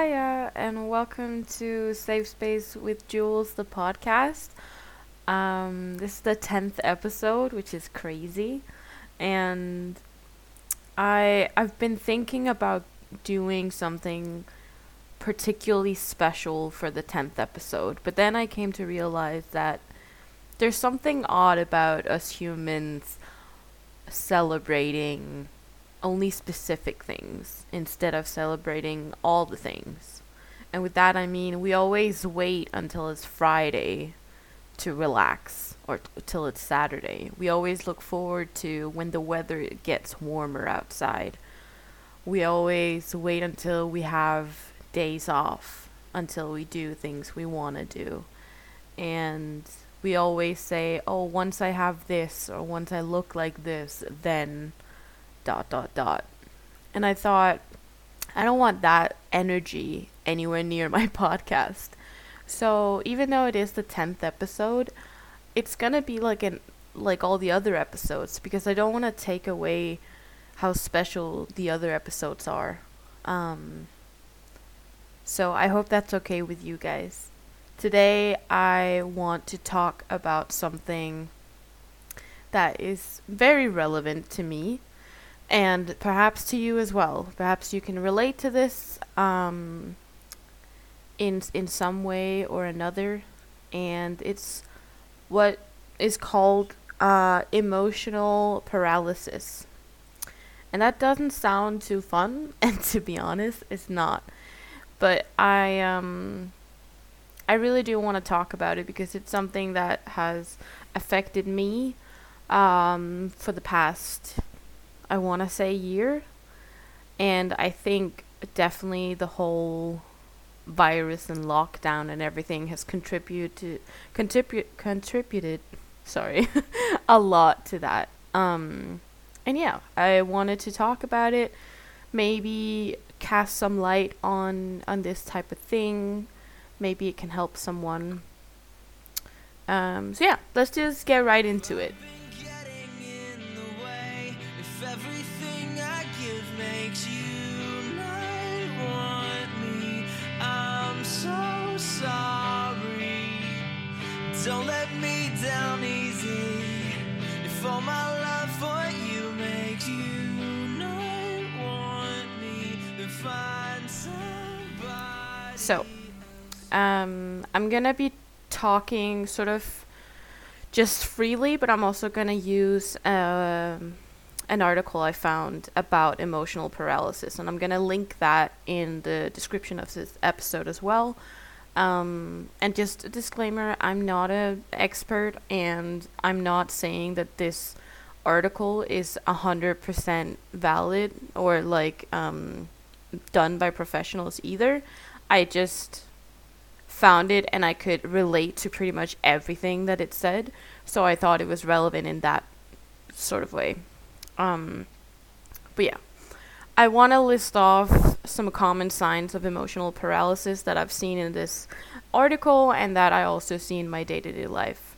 Hiya, and welcome to Safe Space with Jules, the podcast. Um, this is the 10th episode, which is crazy. And I I've been thinking about doing something particularly special for the 10th episode, but then I came to realize that there's something odd about us humans celebrating only specific things instead of celebrating all the things. And with that, I mean we always wait until it's Friday to relax or t- till it's Saturday. We always look forward to when the weather gets warmer outside. We always wait until we have days off until we do things we want to do. And we always say, oh, once I have this or once I look like this, then dot dot dot. And I thought, I don't want that energy anywhere near my podcast. So even though it is the tenth episode, it's gonna be like an like all the other episodes because I don't want to take away how special the other episodes are. Um, so I hope that's okay with you guys. Today I want to talk about something that is very relevant to me and perhaps to you as well. Perhaps you can relate to this um, in in some way or another, and it's what is called uh, emotional paralysis. And that doesn't sound too fun, and to be honest, it's not. But I um I really do want to talk about it because it's something that has affected me um, for the past I want to say year. And I think definitely the whole virus and lockdown and everything has contributed contribute contributed sorry a lot to that. Um and yeah, I wanted to talk about it, maybe cast some light on on this type of thing. Maybe it can help someone. Um so yeah, let's just get right into it. Don't let me down easy. If all my love for you makes you not want me, then find somebody. So, um, I'm gonna be talking sort of just freely, but I'm also gonna use um, an article I found about emotional paralysis, and I'm gonna link that in the description of this episode as well. Um, and just a disclaimer I'm not an expert, and I'm not saying that this article is 100% valid or like um, done by professionals either. I just found it and I could relate to pretty much everything that it said, so I thought it was relevant in that sort of way. Um, but yeah. I want to list off some common signs of emotional paralysis that I've seen in this article and that I also see in my day to day life.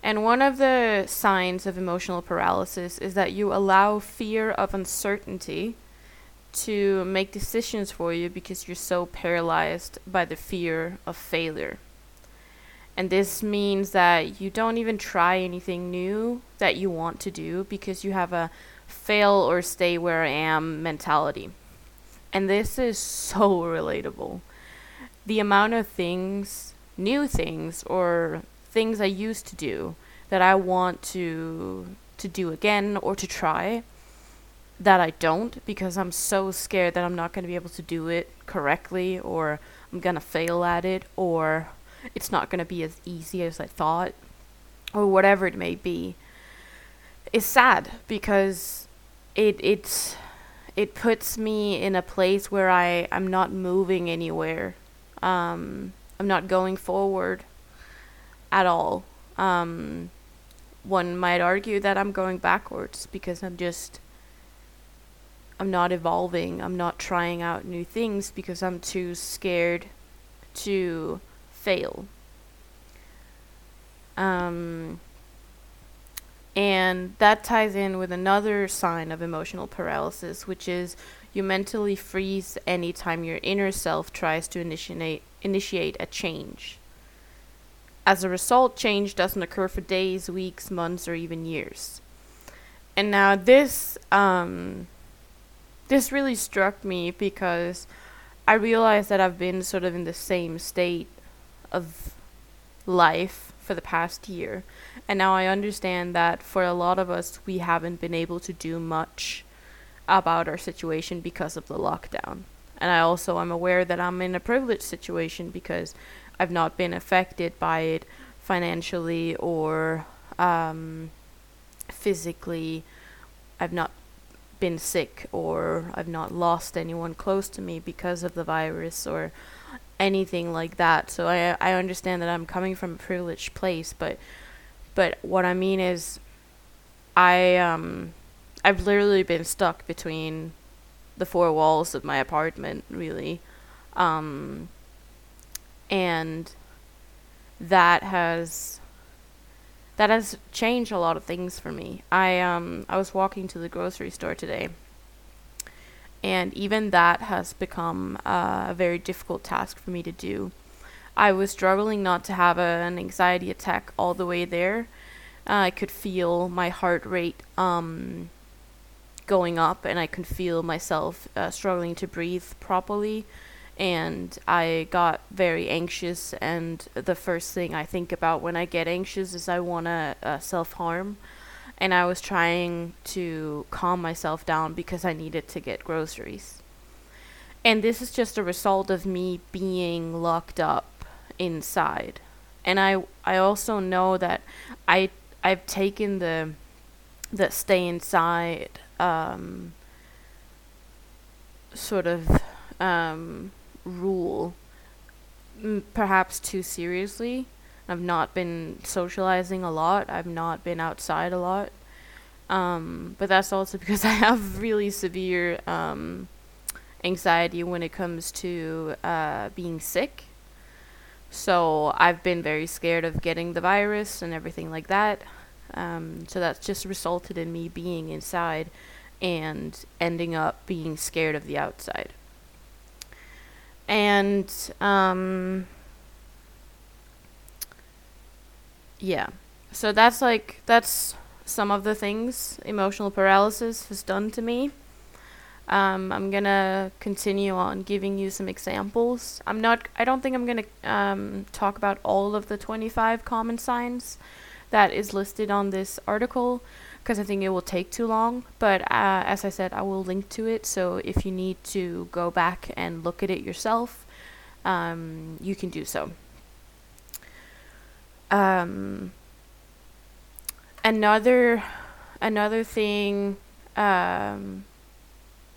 And one of the signs of emotional paralysis is that you allow fear of uncertainty to make decisions for you because you're so paralyzed by the fear of failure. And this means that you don't even try anything new that you want to do because you have a fail or stay where I am mentality. And this is so relatable. The amount of things, new things, or things I used to do that I want to to do again or to try that I don't because I'm so scared that I'm not going to be able to do it correctly or I'm going to fail at it or it's not going to be as easy as I thought or whatever it may be is sad because it it's it puts me in a place where I I'm not moving anywhere. Um, I'm not going forward at all. Um, one might argue that I'm going backwards because I'm just I'm not evolving. I'm not trying out new things because I'm too scared to fail. Um, And that ties in with another sign of emotional paralysis, which is you mentally freeze anytime your inner self tries to initiate initiate a change. As a result, change doesn't occur for days, weeks, months, or even years. And now this um, this really struck me because I realized that I've been sort of in the same state of life for the past year. And now I understand that for a lot of us, we haven't been able to do much about our situation because of the lockdown. And I also am aware that I'm in a privileged situation because I've not been affected by it financially or um, physically. I've not been sick or I've not lost anyone close to me because of the virus or anything like that. So I I understand that I'm coming from a privileged place, but but what I mean is I um I've literally been stuck between the four walls of my apartment, really. Um and that has that has changed a lot of things for me. I um I was walking to the grocery store today and even that has become uh, a very difficult task for me to do. I was struggling not to have a, an anxiety attack all the way there. Uh, I could feel my heart rate um, going up, and I could feel myself uh, struggling to breathe properly. And I got very anxious, and the first thing I think about when I get anxious is I want to uh, self harm and I was trying to calm myself down because I needed to get groceries. And this is just a result of me being locked up inside. And I I also know that I I've taken the the stay inside um, sort of um, rule perhaps too seriously I've not been socializing a lot. I've not been outside a lot. Um, but that's also because I have really severe um, anxiety when it comes to uh, being sick. So I've been very scared of getting the virus and everything like that. Um, so that's just resulted in me being inside and ending up being scared of the outside. And um, yeah. So that's like that's some of the things emotional paralysis has done to me. Um, I'm gonna continue on giving you some examples. I'm not. I don't think I'm gonna um, talk about all of the 25 common signs that is listed on this article because I think it will take too long. But uh, as I said, I will link to it. So if you need to go back and look at it yourself, um, you can do so. Um, another another thing um,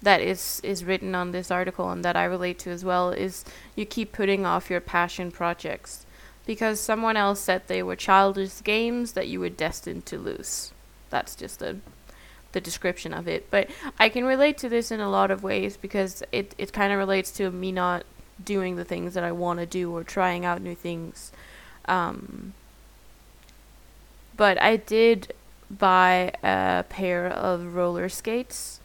that is is written on this article and that I relate to as well is you keep putting off your passion projects because someone else said they were childish games that you were destined to lose. That's just the the description of it. But I can relate to this in a lot of ways because it it kind of relates to me not doing the things that I want to do or trying out new things. Um, but I did buy a pair of roller skates,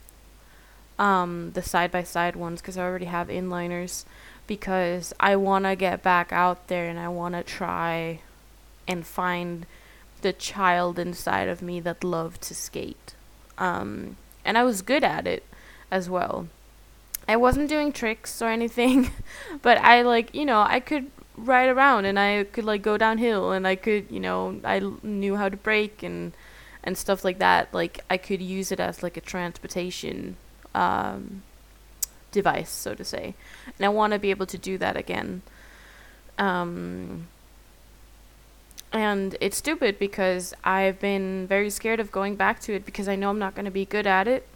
um, the side by side ones, because I already have inliners. Because I want to get back out there and I want to try and find the child inside of me that loved to skate. Um, and I was good at it as well. I wasn't doing tricks or anything, but I like, you know, I could ride around and I could like go downhill and I could, you know, I knew how to brake and and stuff like that. Like I could use it as like a transportation um, device, so to say. And I want to be able to do that again. Um, and it's stupid because I've been very scared of going back to it because I know I'm not going to be good at it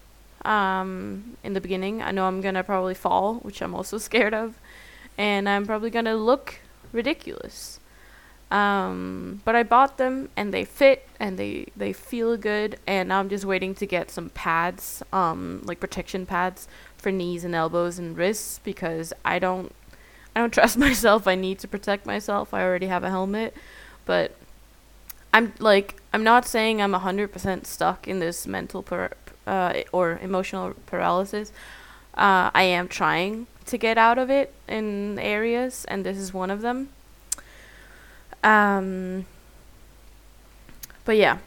um, in the beginning. I know I'm going to probably fall, which I'm also scared of. And I'm probably going to look ridiculous. Um, but I bought them and they fit and they they feel good and now I'm just waiting to get some pads, um, like protection pads for knees and elbows and wrists because I don't I don't trust myself. I need to protect myself. I already have a helmet, but I'm like I'm not saying I'm 100% stuck in this mental par- uh, or emotional paralysis. Uh, I am trying to get out of it in areas, and this is one of them. Um, but yeah,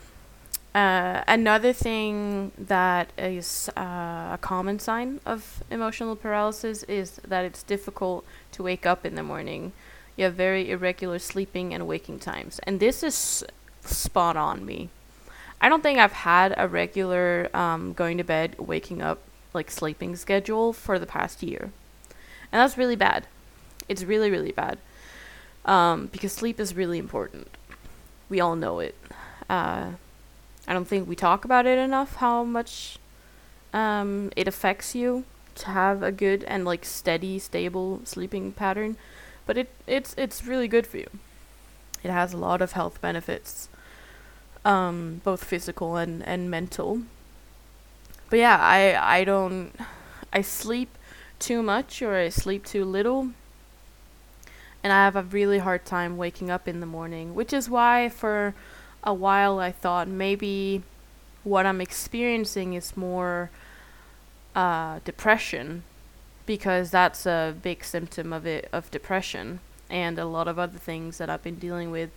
uh, another thing that is uh, a common sign of emotional paralysis is that it's difficult to wake up in the morning. You have very irregular sleeping and waking times, and this is spot on me. I don't think I've had a regular um, going to bed, waking up, like sleeping schedule for the past year. And that's really bad. It's really, really bad. Um, because sleep is really important. We all know it. Uh, I don't think we talk about it enough how much um, it affects you to have a good and like steady, stable sleeping pattern. But it it's it's really good for you. It has a lot of health benefits um, both physical and, and mental. But yeah, I I don't I sleep too much or I sleep too little. And I have a really hard time waking up in the morning, which is why for a while I thought maybe what I'm experiencing is more uh, depression because that's a big symptom of it of depression and a lot of other things that I've been dealing with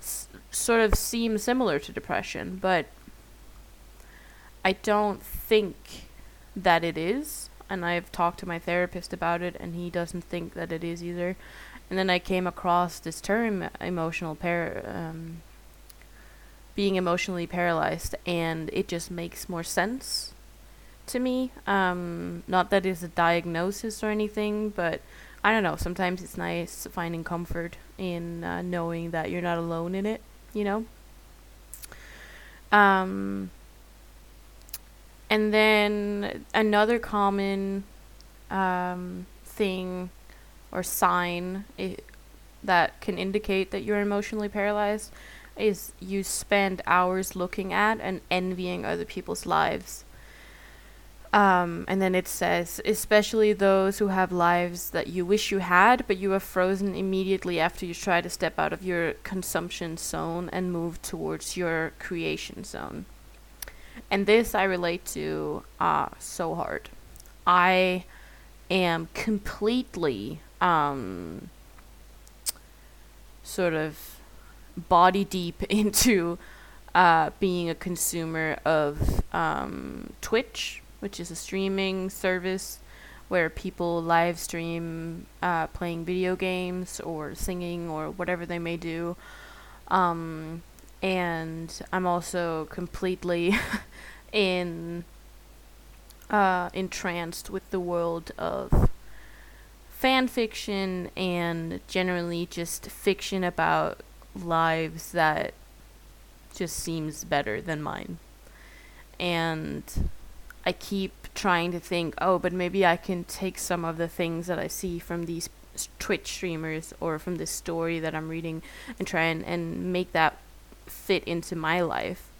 s- sort of seem similar to depression, but I don't think that it is. And I've talked to my therapist about it, and he doesn't think that it is either. And then I came across this term, emotional par, um, being emotionally paralyzed, and it just makes more sense to me. Um, not that it's a diagnosis or anything, but I don't know. Sometimes it's nice finding comfort in uh, knowing that you're not alone in it. You know. Um. And then another common um, thing or sign i- that can indicate that you're emotionally paralyzed is you spend hours looking at and envying other people's lives. Um, and then it says, especially those who have lives that you wish you had, but you are frozen immediately after you try to step out of your consumption zone and move towards your creation zone. And this I relate to uh, so hard. I am completely um, sort of body deep into uh, being a consumer of um, Twitch, which is a streaming service where people live stream uh, playing video games or singing or whatever they may do. Um, and I'm also completely in uh, entranced with the world of fan fiction and generally just fiction about lives that just seems better than mine. And I keep trying to think, oh, but maybe I can take some of the things that I see from these Twitch streamers or from this story that I'm reading and try and, and make that fit into my life.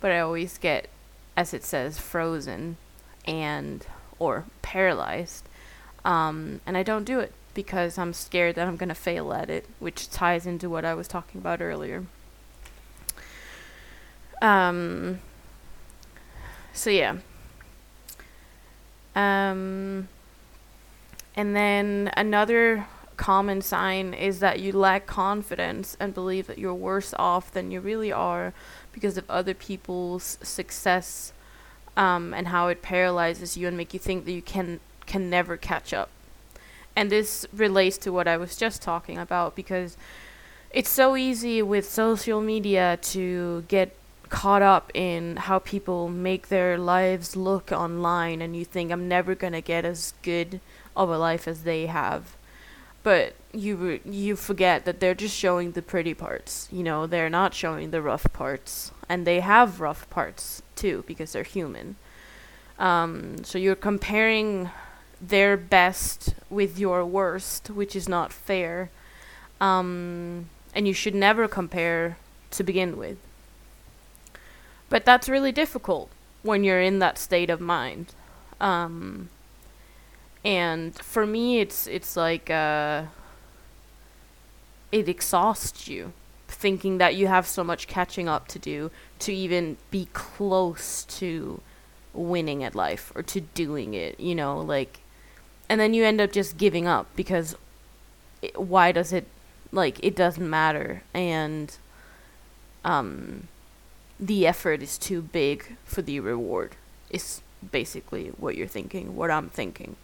But I always get, as it says, frozen and or paralyzed. Um, and I don't do it because I'm scared that I'm going to fail at it, which ties into what I was talking about earlier. Um, so yeah. Um, and then another common sign is that you lack confidence and believe that you're worse off than you really are because of other people's success um, and how it paralyzes you and make you think that you can can never catch up. And this relates to what I was just talking about because it's so easy with social media to get caught up in how people make their lives look online and you think I'm never going to get as good of a life as they have. But you you forget that they're just showing the pretty parts. You know, they're not showing the rough parts and they have rough parts too because they're human. Um, so you're comparing their best with your worst, which is not fair. Um, and you should never compare to begin with. But that's really difficult when you're in that state of mind. Um, and for me, it's it's like uh, it exhausts you thinking that you have so much catching up to do to even be close to winning at life or to doing it, you know, like and then you end up just giving up because it, why does it like it doesn't matter. And um the effort is too big for the reward is basically what you're thinking what i'm thinking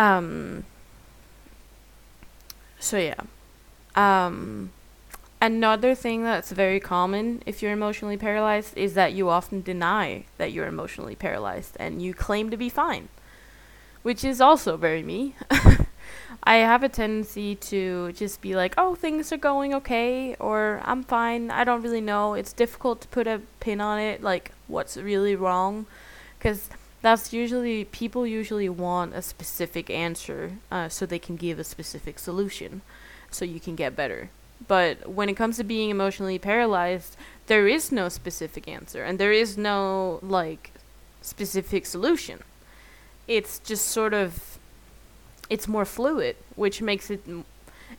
um so yeah um another thing that's very common if you're emotionally paralyzed is that you often deny that you're emotionally paralyzed and you claim to be fine which is also very me I have a tendency to just be like, oh, things are going okay, or I'm fine. I don't really know. It's difficult to put a pin on it, like what's really wrong, because that's usually people usually want a specific answer, uh, so they can give a specific solution, so you can get better. But when it comes to being emotionally paralyzed, there is no specific answer, and there is no like specific solution. It's just sort of it's more fluid, which makes it,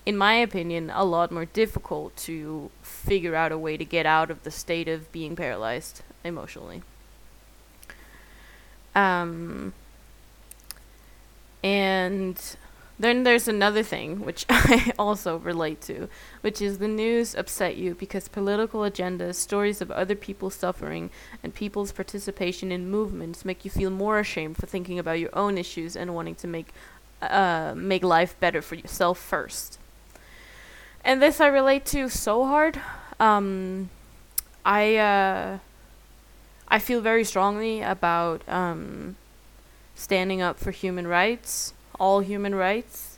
in my opinion, a lot more difficult to figure out a way to get out of the state of being paralyzed emotionally. Um, and then there's another thing which I also relate to, which is the news upset you because political agendas, stories of other people suffering, and people's participation in movements make you feel more ashamed for thinking about your own issues and wanting to make uh, make life better for yourself first. And this I relate to so hard. Um, I uh, I feel very strongly about um, standing up for human rights, all human rights,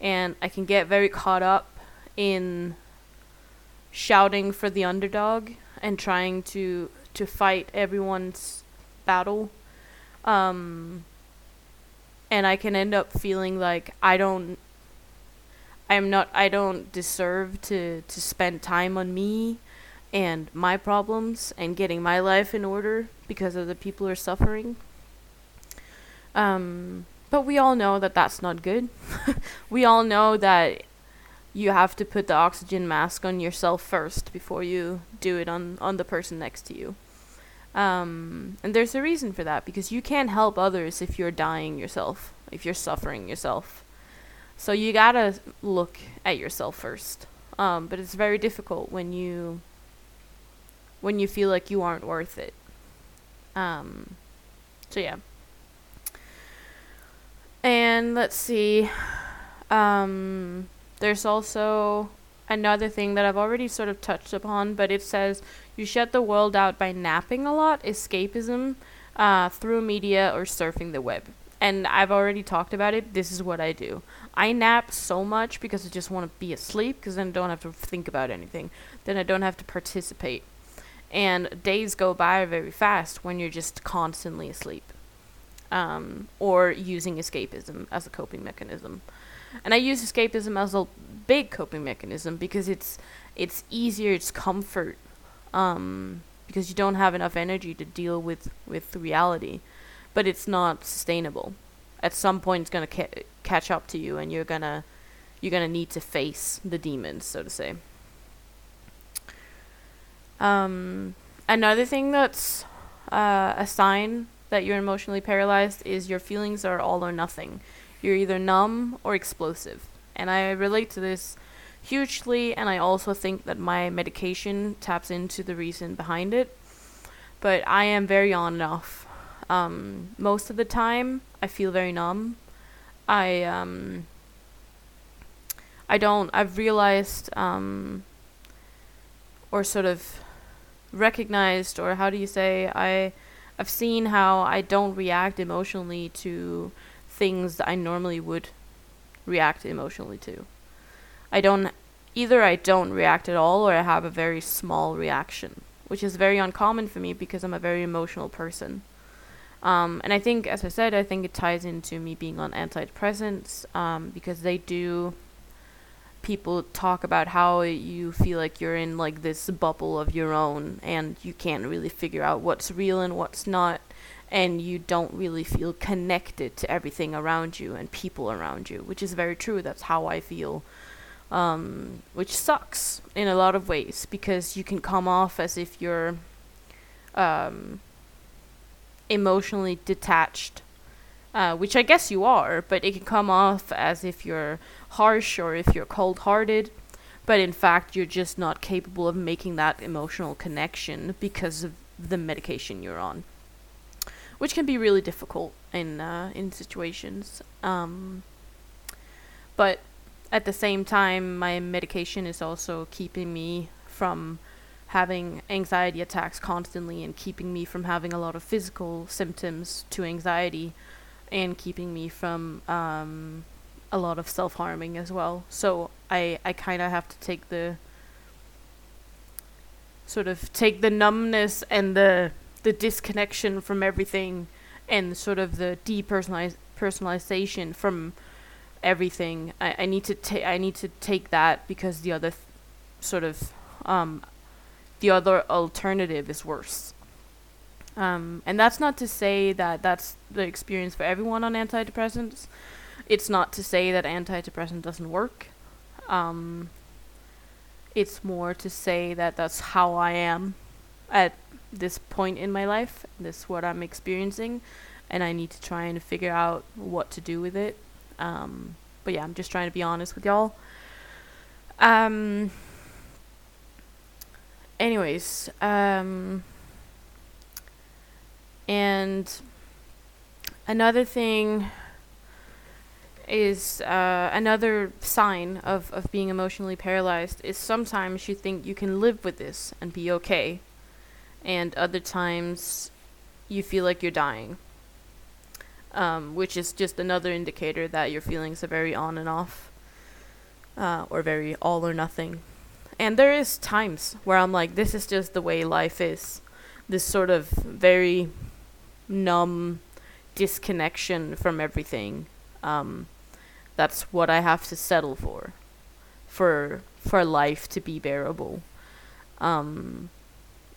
and I can get very caught up in shouting for the underdog and trying to to fight everyone's battle. Um, and I can end up feeling like I don't I'm not I don't deserve to to spend time on me and my problems and getting my life in order because of the people who are suffering. Um but we all know that that's not good. we all know that you have to put the oxygen mask on yourself first before you do it on on the person next to you. Um, and there's a reason for that because you can't help others if you're dying yourself, if you're suffering yourself. So you gotta look at yourself first. Um, but it's very difficult when you when you feel like you aren't worth it. Um, so yeah. And let's see. Um, there's also another thing that I've already sort of touched upon, but it says you shut the world out by napping a lot, escapism, uh, through media or surfing the web. And I've already talked about it. This is what I do. I nap so much because I just want to be asleep because then I don't have to think about anything. Then I don't have to participate. And days go by very fast when you're just constantly asleep um, or using escapism as a coping mechanism. And I use escapism as a big coping mechanism because it's it's easier, it's comfort, um, because you don't have enough energy to deal with with reality, but it's not sustainable. At some point, it's gonna ca- catch up to you, and you're gonna you're gonna need to face the demons, so to say. Um, another thing that's uh, a sign that you're emotionally paralyzed is your feelings are all or nothing. You're either numb or explosive. And I relate to this hugely, and I also think that my medication taps into the reason behind it. But I am very on and off. Um, most of the time, I feel very numb. I um, I don't. I've realized um, or sort of recognized, or how do you say? I I've seen how I don't react emotionally to things that I normally would react emotionally to. I don't either I don't react at all or I have a very small reaction, which is very uncommon for me because I'm a very emotional person. Um, and I think, as I said, I think it ties into me being on antidepressants um, because they do. People talk about how you feel like you're in like this bubble of your own, and you can't really figure out what's real and what's not and you don't really feel connected to everything around you and people around you, which is very true. That's how I feel um, which sucks in a lot of ways because you can come off as if you're um, emotionally detached, uh, which I guess you are, but it can come off as if you're harsh or if you're cold hearted. But in fact, you're just not capable of making that emotional connection because of the medication you're on, which can be really difficult in uh, in situations. Um, but at the same time, my medication is also keeping me from having anxiety attacks constantly and keeping me from having a lot of physical symptoms to anxiety and keeping me from um, a lot of self harming as well. So I, I kind of have to take the sort of take the numbness and the the disconnection from everything and sort of the depersonaliz- personalization from everything. I, I need to take I need to take that because the other th- sort of um, the other alternative is worse. Um, and that's not to say that that's the experience for everyone on antidepressants. It's not to say that antidepressant doesn't work. Um, it's more to say that that's how I am at this point in my life. This is what I'm experiencing, and I need to try and figure out what to do with it. Um, but yeah, I'm just trying to be honest with y'all. Um, anyways, um, and another thing is uh, another sign of, of being emotionally paralyzed is sometimes you think you can live with this and be okay, and other times you feel like you're dying, um, which is just another indicator that your feelings are very on and off, uh, or very all or nothing. And there is times where I'm like, this is just the way life is. This sort of very numb disconnection from everything. Um, that's what I have to settle for, for for life to be bearable. Um,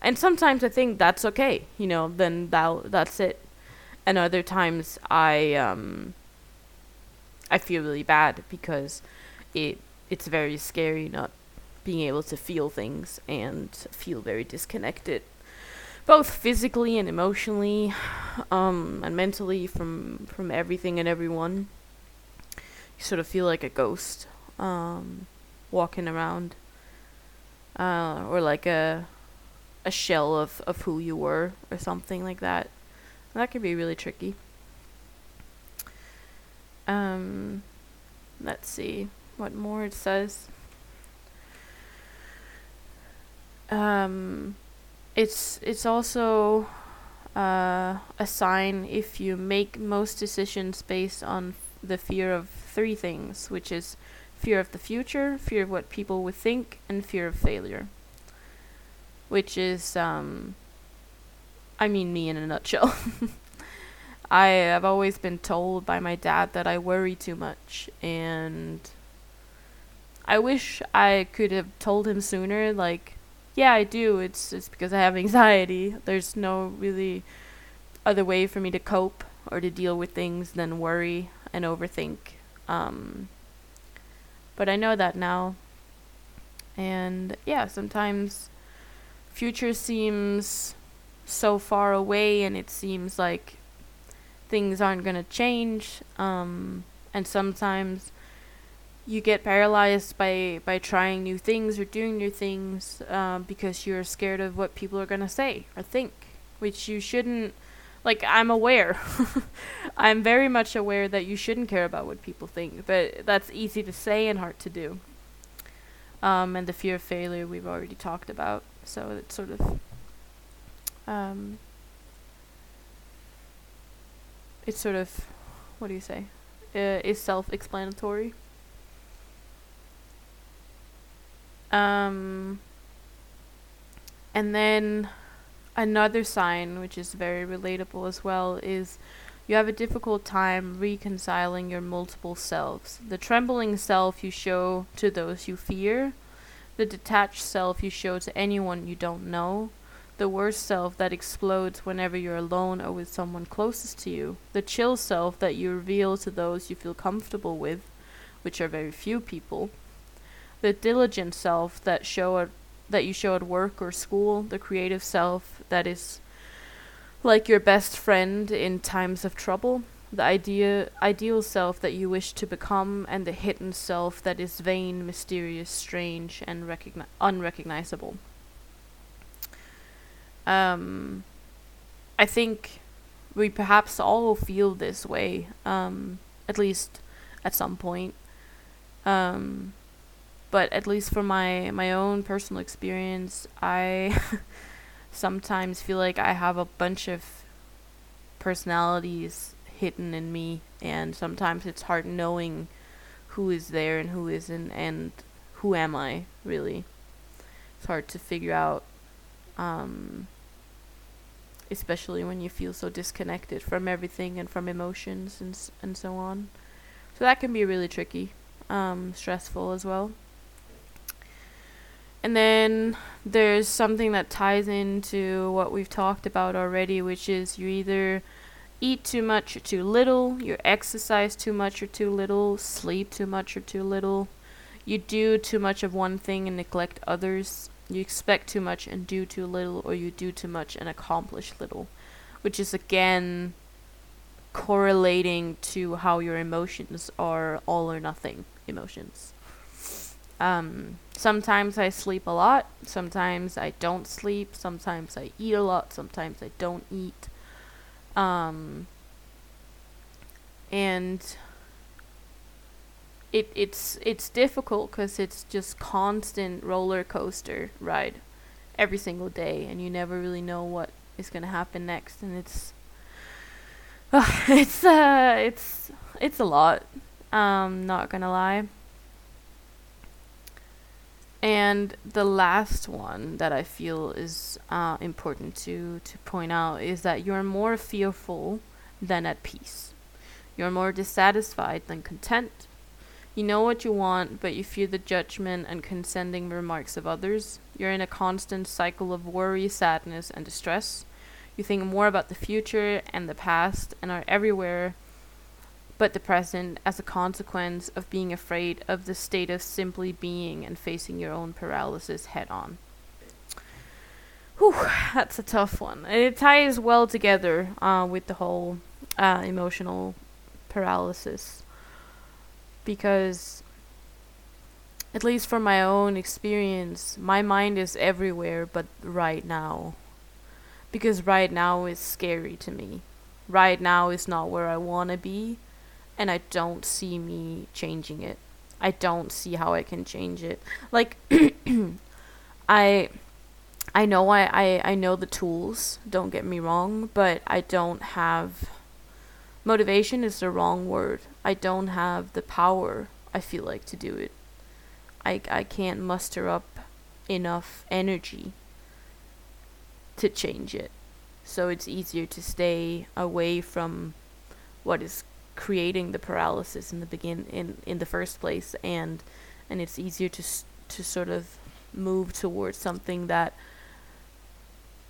and sometimes I think that's okay, you know. Then that that's it. And other times I um, I feel really bad because it it's very scary not being able to feel things and feel very disconnected both physically and emotionally um, and mentally from from everything and everyone. You sort of feel like a ghost um, walking around uh, or like a a shell of, of who you were or something like that. That can be really tricky. Um, let's see what more it says. Um, it's it's also uh, a sign if you make most decisions based on the fear of three things, which is fear of the future, fear of what people would think, and fear of failure. Which is, um, I mean, me in a nutshell. I have always been told by my dad that I worry too much, and I wish I could have told him sooner, like, yeah, I do. It's it's because I have anxiety. There's no really other way for me to cope or to deal with things than worry and overthink. Um, but I know that now. And yeah, sometimes future seems so far away and it seems like things aren't going to change. Um, and sometimes you get paralyzed by by trying new things or doing new things uh, because you're scared of what people are gonna say or think, which you shouldn't. Like I'm aware, I'm very much aware that you shouldn't care about what people think, but that's easy to say and hard to do. Um, and the fear of failure we've already talked about, so it's sort of um, it's sort of what do you say? Uh, is self-explanatory. Um, and then another sign, which is very relatable as well, is you have a difficult time reconciling your multiple selves. The trembling self you show to those you fear, the detached self you show to anyone you don't know, the worst self that explodes whenever you're alone or with someone closest to you, the chill self that you reveal to those you feel comfortable with, which are very few people the diligent self that show at that you show at work or school, the creative self that is like your best friend in times of trouble, the idea ideal self that you wish to become, and the hidden self that is vain, mysterious, strange, and recogni- unrecognizable. Um, I think we perhaps all feel this way, um, at least at some point. Um, but at least for my my own personal experience, I sometimes feel like I have a bunch of personalities hidden in me, and sometimes it's hard knowing who is there and who isn't, and who am I really. It's hard to figure out, um, especially when you feel so disconnected from everything and from emotions and and so on. So that can be really tricky, um, stressful as well. And then there's something that ties into what we've talked about already, which is you either eat too much or too little, you exercise too much or too little, sleep too much or too little, you do too much of one thing and neglect others, you expect too much and do too little, or you do too much and accomplish little, which is again correlating to how your emotions are all or nothing emotions. Um, sometimes I sleep a lot, sometimes I don't sleep, sometimes I eat a lot, sometimes I don't eat. Um, and it it's it's difficult because it's just constant roller coaster ride every single day, and you never really know what is gonna happen next, and it's it's uh it's it's a lot. Um, not gonna lie. And the last one that I feel is uh, important to, to point out is that you're more fearful than at peace. You're more dissatisfied than content. You know what you want, but you fear the judgment and condescending remarks of others. You're in a constant cycle of worry, sadness, and distress. You think more about the future and the past and are everywhere but the present as a consequence of being afraid of the state of simply being and facing your own paralysis head on. Whew, that's a tough one. And it ties well together uh, with the whole uh, emotional paralysis. Because, at least from my own experience, my mind is everywhere but right now. Because right now is scary to me. Right now is not where I want to be and I don't see me changing it. I don't see how I can change it. Like I I know I, I, I know the tools, don't get me wrong, but I don't have motivation is the wrong word. I don't have the power I feel like to do it. I I can't muster up enough energy to change it. So it's easier to stay away from what is creating the paralysis in the begin in in the first place and and it's easier to to sort of move towards something that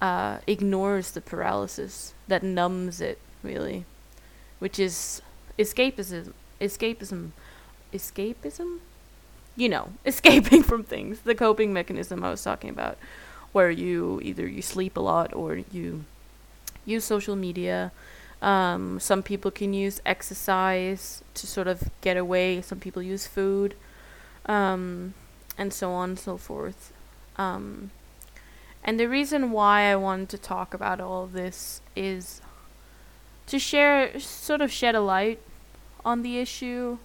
uh, ignores the paralysis that numbs it really which is escapism escapism escapism? You know escaping from things the coping mechanism i was talking about where you either you sleep a lot or you use social media um, some people can use exercise to sort of get away. Some people use food, um, and so on and so forth. Um, and the reason why I wanted to talk about all of this is to share, sort of shed a light on the issue.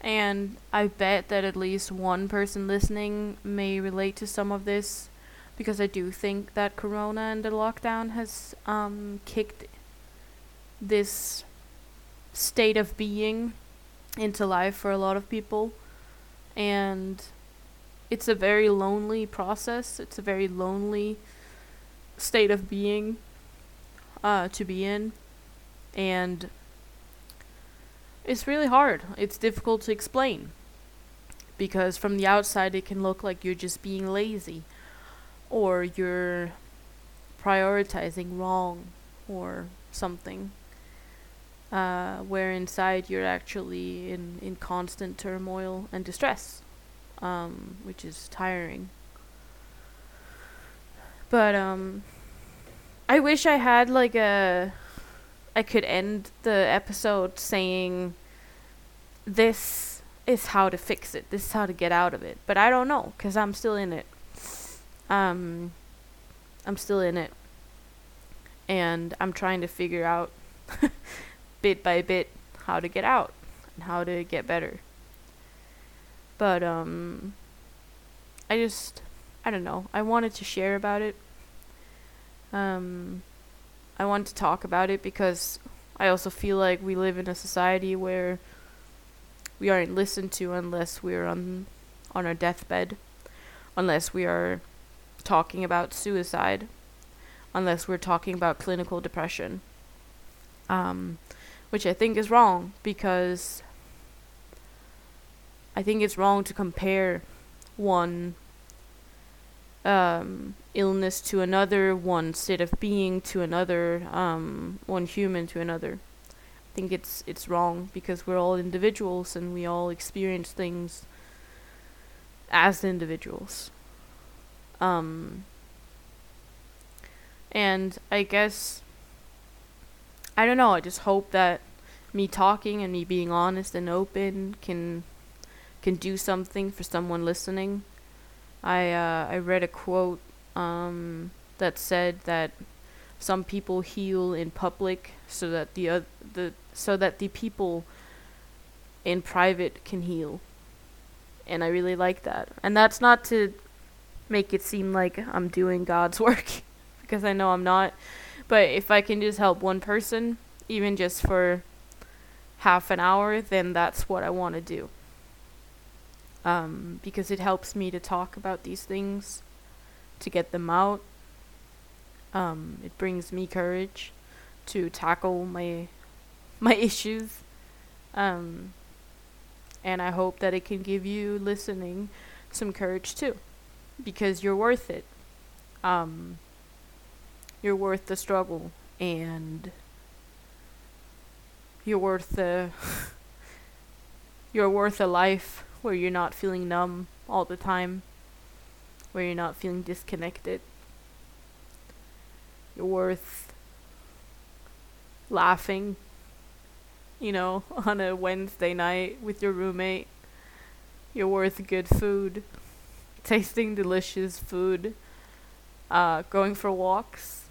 And I bet that at least one person listening may relate to some of this because I do think that Corona and the lockdown has um, kicked this state of being into life for a lot of people. And it's a very lonely process. It's a very lonely state of being uh, to be in. And it's really hard. It's difficult to explain because from the outside it can look like you're just being lazy or you're prioritizing wrong or something uh, where inside you're actually in, in constant turmoil and distress. um, which is tiring. But um, I wish I had like a. I could end the episode saying, "This is how to fix it. This is how to get out of it." But I don't know because I'm still in it. Um, I'm still in it, and I'm trying to figure out, bit by bit, how to get out and how to get better. But um, I just, I don't know. I wanted to share about it um, I want to talk about it because I also feel like we live in a society where we aren't listened to unless we're on on our deathbed, unless we are talking about suicide, unless we're talking about clinical depression. Um, which I think is wrong because I think it's wrong to compare one um, illness to another, one state of being to another, um, one human to another. I think it's it's wrong because we're all individuals and we all experience things as individuals. Um, and I guess I don't know. I just hope that me talking and me being honest and open can can do something for someone listening. I uh, I read a quote um, that said that some people heal in public so that the uh, the so that the people in private can heal. And I really like that. And that's not to make it seem like I'm doing God's work because I know I'm not. But if I can just help one person, even just for half an hour, then that's what I want to do. Um, because it helps me to talk about these things to get them out. Um, it brings me courage to tackle my my issues. Um, and I hope that it can give you listening some courage too, because you're worth it. Um, you're worth the struggle, and you're worth the you're worth a life where you're not feeling numb all the time where you're not feeling disconnected. You're worth laughing, you know, on a Wednesday night with your roommate. You're worth good food, tasting delicious food, uh, going for walks,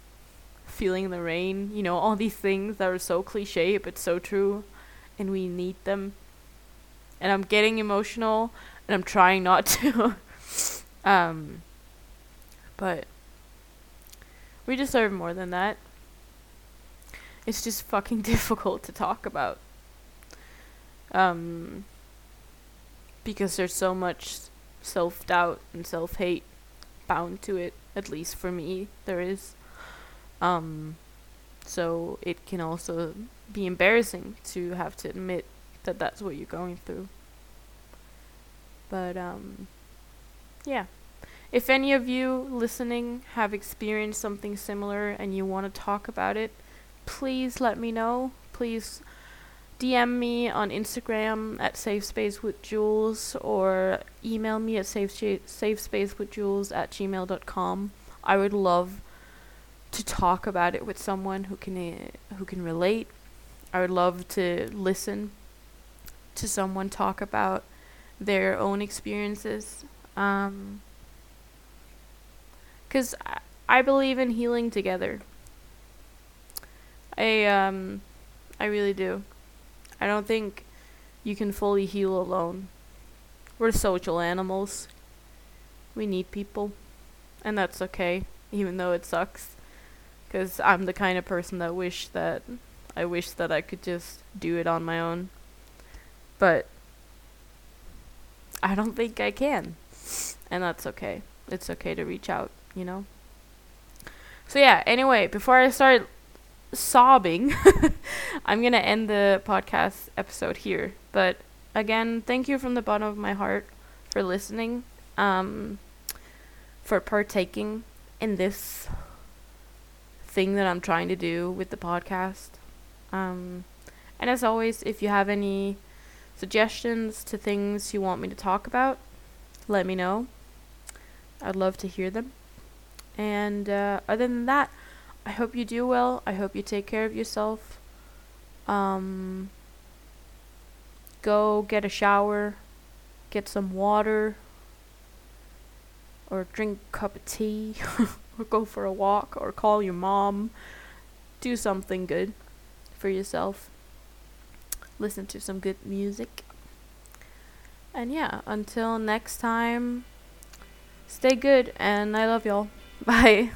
feeling the rain, you know, all these things that are so cliche but so true, and we need them. And I'm getting emotional, and I'm trying not to. Um, but we deserve more than that. It's just fucking difficult to talk about. Um, because there's so much self doubt and self hate bound to it. At least for me, there is. Um, so it can also be embarrassing to have to admit that that's what you're going through. But um, yeah. If any of you listening have experienced something similar and you want to talk about it, please let me know. Please DM me on Instagram at Safe Space with Jules or email me at safe safespacewithjules at gmail.com. I would love to talk about it with someone who can uh, who can relate. I would love to listen to someone talk about their own experiences um, cause I, I believe in healing together. I um, I really do. I don't think you can fully heal alone. We're social animals. We need people, and that's okay, even though it sucks. Cause I'm the kind of person that wish that I wish that I could just do it on my own. But I don't think I can and that's okay. It's okay to reach out, you know? So, yeah, anyway, before I start sobbing, I'm going to end the podcast episode here. But again, thank you from the bottom of my heart for listening, um, for partaking in this thing that I'm trying to do with the podcast. Um, and as always, if you have any suggestions to things you want me to talk about, let me know. I'd love to hear them. And uh, other than that, I hope you do well. I hope you take care of yourself. Um, go get a shower, get some water, or drink a cup of tea, or go for a walk, or call your mom. Do something good for yourself. Listen to some good music. And yeah, until next time, stay good and I love y'all. Bye.